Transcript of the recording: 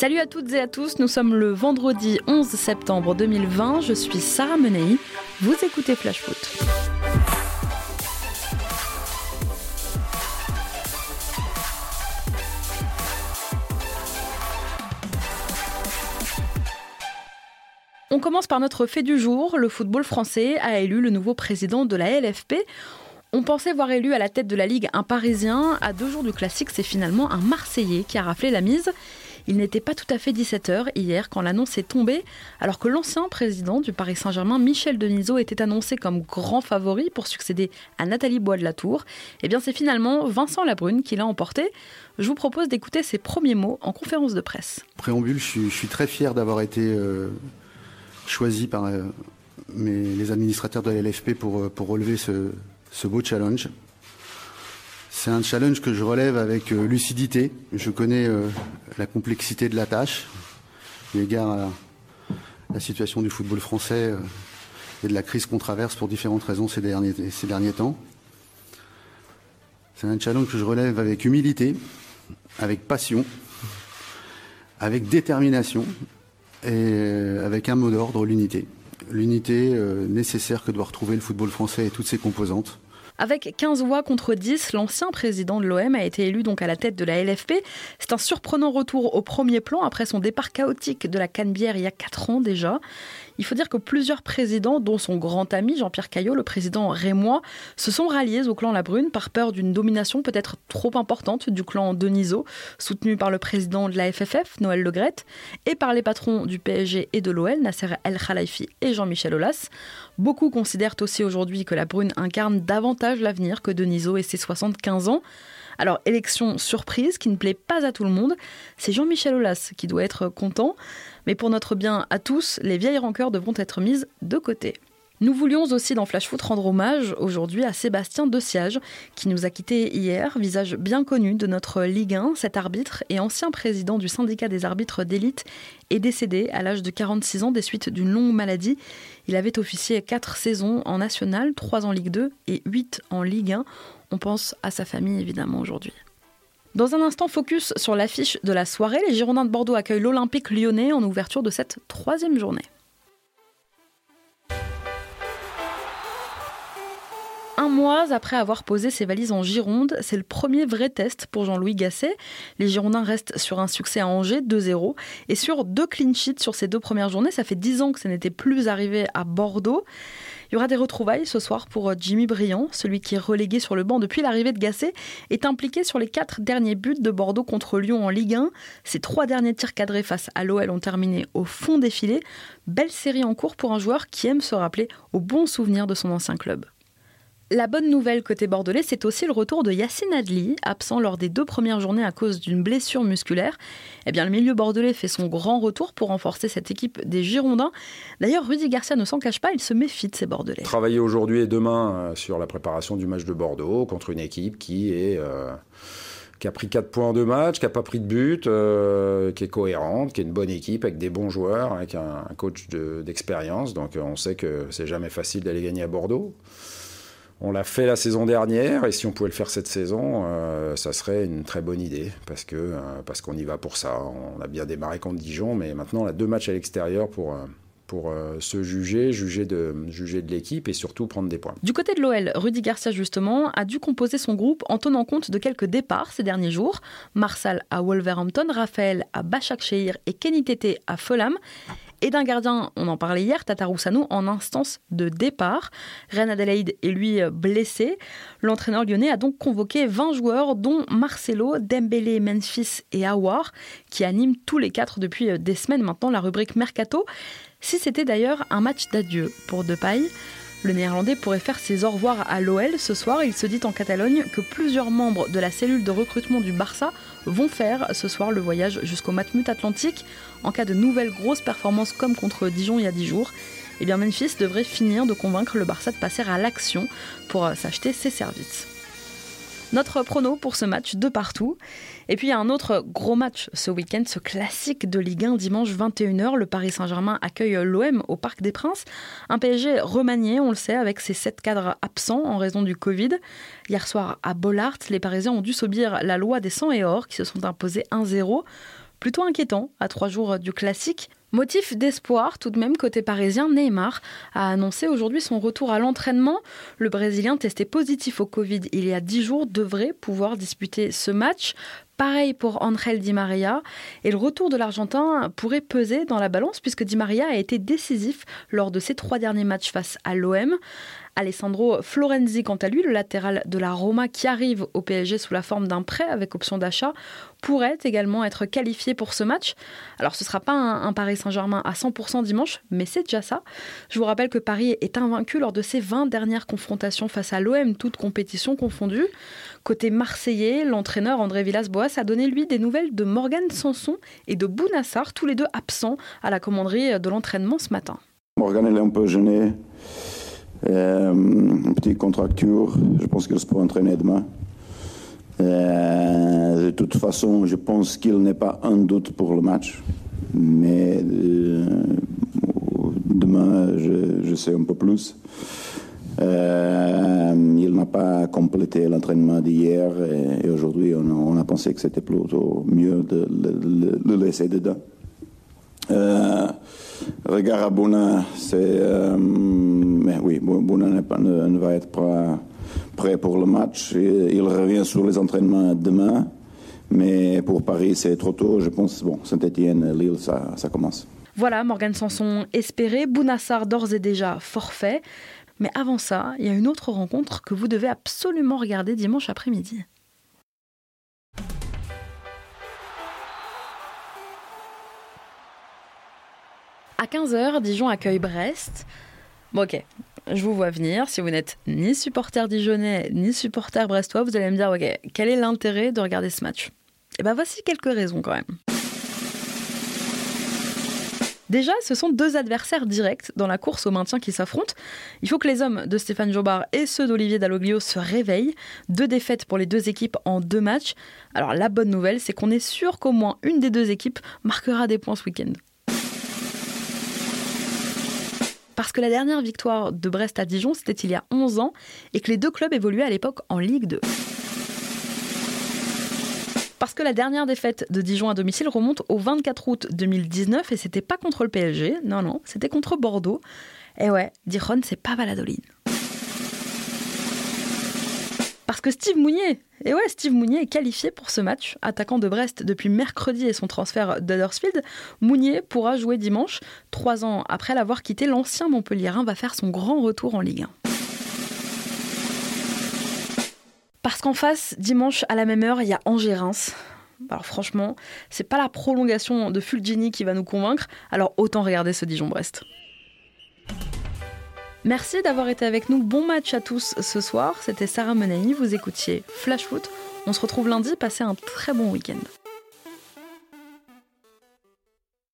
Salut à toutes et à tous, nous sommes le vendredi 11 septembre 2020, je suis Sarah Menei, vous écoutez Flash Foot. On commence par notre fait du jour. Le football français a élu le nouveau président de la LFP. On pensait voir élu à la tête de la Ligue un Parisien. À deux jours du classique, c'est finalement un Marseillais qui a raflé la mise. Il n'était pas tout à fait 17h hier quand l'annonce est tombée, alors que l'ancien président du Paris Saint-Germain, Michel Denisot, était annoncé comme grand favori pour succéder à Nathalie Bois de la Tour. Eh bien, c'est finalement Vincent Labrune qui l'a emporté. Je vous propose d'écouter ses premiers mots en conférence de presse. Préambule, je suis, très fier d'avoir été euh, choisi par euh, les administrateurs de la LFP pour, euh, pour relever ce beau challenge. C'est un challenge que je relève avec euh, lucidité. Je connais euh, la complexité de la tâche, eu égard à la situation du football français euh, et de la crise qu'on traverse pour différentes raisons ces derniers, ces derniers temps. C'est un challenge que je relève avec humilité, avec passion, avec détermination et avec un mot d'ordre, l'unité. L'unité nécessaire que doit retrouver le football français et toutes ses composantes. Avec 15 voix contre 10, l'ancien président de l'OM a été élu donc à la tête de la LFP. C'est un surprenant retour au premier plan après son départ chaotique de la Canebière il y a 4 ans déjà. Il faut dire que plusieurs présidents, dont son grand ami Jean-Pierre Caillot, le président rémois, se sont ralliés au clan La Brune par peur d'une domination peut-être trop importante du clan Denisot, soutenu par le président de la FFF, Noël Legrette, et par les patrons du PSG et de l'OL, Nasser El Khalifi et Jean-Michel Aulas. Beaucoup considèrent aussi aujourd'hui que la Brune incarne davantage l'avenir que Denisot et ses 75 ans. Alors, élection surprise qui ne plaît pas à tout le monde, c'est Jean-Michel Aulas qui doit être content, mais pour notre bien à tous, les vieilles rancœurs devront être mises de côté. Nous voulions aussi dans Flash Foot rendre hommage aujourd'hui à Sébastien Desiage, qui nous a quittés hier, visage bien connu de notre Ligue 1. Cet arbitre et ancien président du syndicat des arbitres d'élite est décédé à l'âge de 46 ans des suites d'une longue maladie. Il avait officié 4 saisons en National, 3 en Ligue 2 et 8 en Ligue 1. On pense à sa famille évidemment aujourd'hui. Dans un instant, focus sur l'affiche de la soirée. Les Girondins de Bordeaux accueillent l'Olympique lyonnais en ouverture de cette troisième journée. Mois après avoir posé ses valises en Gironde, c'est le premier vrai test pour Jean-Louis Gasset. Les Girondins restent sur un succès à Angers, 2-0, et sur deux clean sheets sur ces deux premières journées. Ça fait dix ans que ça n'était plus arrivé à Bordeaux. Il y aura des retrouvailles ce soir pour euh, Jimmy Briand, celui qui est relégué sur le banc depuis l'arrivée de Gasset, est impliqué sur les quatre derniers buts de Bordeaux contre Lyon en Ligue 1. Ces trois derniers tirs cadrés face à l'OL ont terminé au fond des filets. Belle série en cours pour un joueur qui aime se rappeler aux bons souvenirs de son ancien club. La bonne nouvelle côté bordelais, c'est aussi le retour de Yacine Adli, absent lors des deux premières journées à cause d'une blessure musculaire. Eh bien, le milieu bordelais fait son grand retour pour renforcer cette équipe des Girondins. D'ailleurs, Rudy Garcia ne s'en cache pas, il se méfie de ces Bordelais. Travailler aujourd'hui et demain euh, sur la préparation du match de Bordeaux contre une équipe qui. Euh, a pris 4 points en deux matchs, qui n'a pas pris de but, euh, qui est cohérente, qui est une bonne équipe avec des bons joueurs, avec un, coach d'expérience. Donc on sait que c'est jamais facile d'aller gagner à Bordeaux. On l'a fait la saison dernière et si on pouvait le faire cette saison, euh, ça serait une très bonne idée parce que euh, parce qu'on y va pour ça. On a bien démarré contre Dijon, mais maintenant on a deux matchs à l'extérieur pour euh, pour se juger, juger de, juger de l'équipe et surtout prendre des points. Du côté de l'OL, Rudy Garcia justement a dû composer son groupe en tenant compte de quelques départs ces derniers jours. Marsal à Wolverhampton, Raphaël à Bachak-Shehir et Kenny Tété à Fulham et d'un gardien, on en parlait hier, Tatarusanu, en instance de départ. Ren Adelaide est lui blessé. L'entraîneur lyonnais a donc convoqué 20 joueurs, dont Marcelo, Dembélé, Memphis et Awar, qui animent tous les quatre depuis des semaines maintenant la rubrique Mercato. Si c'était d'ailleurs un match d'adieu pour Depay, le néerlandais pourrait faire ses au revoir à l'OL ce soir. Il se dit en Catalogne que plusieurs membres de la cellule de recrutement du Barça vont faire ce soir le voyage jusqu'au Matmut Atlantique en cas de nouvelles grosses performances comme contre Dijon il y a 10 jours. Eh bien Memphis devrait finir de convaincre le Barça de passer à l'action pour euh, s'acheter ses services. Notre prono pour ce match de partout. Et puis il y a un autre gros match ce week-end, ce classique de Ligue 1 dimanche 21h. Le Paris Saint-Germain accueille l'OM au Parc des Princes. Un PSG remanié, on le sait, avec ses sept cadres absents en raison du Covid. Hier soir à Bollard, les Parisiens ont dû subir la loi des 100 et or qui se sont imposés 1-0. Plutôt inquiétant à trois jours du classique. Motif d'espoir tout de même côté parisien, Neymar a annoncé aujourd'hui son retour à l'entraînement. Le Brésilien testé positif au Covid il y a dix jours devrait pouvoir disputer ce match. Pareil pour Angel Di Maria. Et le retour de l'Argentin pourrait peser dans la balance puisque Di Maria a été décisif lors de ses trois derniers matchs face à l'OM. Alessandro Florenzi, quant à lui, le latéral de la Roma qui arrive au PSG sous la forme d'un prêt avec option d'achat, pourrait également être qualifié pour ce match. Alors ce ne sera pas un, Paris Saint-Germain à 100% dimanche, mais c'est déjà ça. Je vous rappelle que Paris est invaincu lors de ses 20 dernières confrontations face à l'OM, toutes compétitions confondues. Côté marseillais, l'entraîneur André Villas-Boas a donné lui des nouvelles de Morgan Sanson et de Bounassar, tous les deux absents à la commanderie de l'entraînement ce matin. Morgan est un peu gêné. Euh, une petite contracture. Je pense qu'il se peut entraîner demain. Euh, de toute façon, je pense qu'il n'est pas un doute pour le match. Mais euh, demain, je, sais un peu plus. Il n'a pas complété l'entraînement d'hier et, aujourd'hui, on, a pensé que c'était plutôt mieux de le laisser dedans. Regard à Bouna, c'est. Euh, mais oui, Bouna ne, ne, va être pas prêt pour le match. Il revient sur les entraînements demain. Mais pour Paris, c'est trop tôt. Je pense, bon, Saint-Etienne, Lille, ça, ça commence. Voilà, Morgan Sanson espéré. Bounassar d'ores et déjà forfait. Mais avant ça, il y a une autre rencontre que vous devez absolument regarder dimanche après-midi. À 15h, Dijon accueille Brest. Bon, ok, je vous vois venir. Si vous n'êtes ni supporter dijonnais ni supporter brestois, vous allez me dire, ok, quel est l'intérêt de regarder ce match? Eh bien, voici quelques raisons quand même. Déjà, ce sont deux adversaires directs dans la course au maintien qui s'affrontent. Il faut que les hommes de Stéphane Jobard et ceux d'Olivier Dalloglio se réveillent. Deux défaites pour les deux équipes en deux matchs. Alors la bonne nouvelle, c'est qu'on est sûr qu'au moins une des deux équipes marquera des points ce week-end. Parce que la dernière victoire de Brest à Dijon, c'était il y a 11 ans, et que les deux clubs évoluaient à l'époque en Ligue 2. Parce que la dernière défaite de Dijon à domicile remonte au 24 août 2019 et c'était pas contre le PSG, non, non, c'était contre Bordeaux. Et ouais, Dijon, c'est pas Valladolid. Parce que Steve Mounier, et ouais, Steve Mounier est qualifié pour ce match. Attaquant de Brest depuis mercredi et son transfert d'Huddersfield, Mounier pourra jouer dimanche. Trois ans après l'avoir quitté, l'ancien Montpellierin va faire son grand retour en Ligue 1. Parce qu'en face, dimanche à la même heure, il y a Angers-Reims. Alors franchement, c'est pas la prolongation de Fulgini qui va nous convaincre, alors autant regarder ce Dijon-Brest. Merci d'avoir été avec nous. Bon match à tous ce soir. C'était Sarah Menani. Vous écoutiez Flash Foot. On se retrouve lundi. Passez un très bon week-end.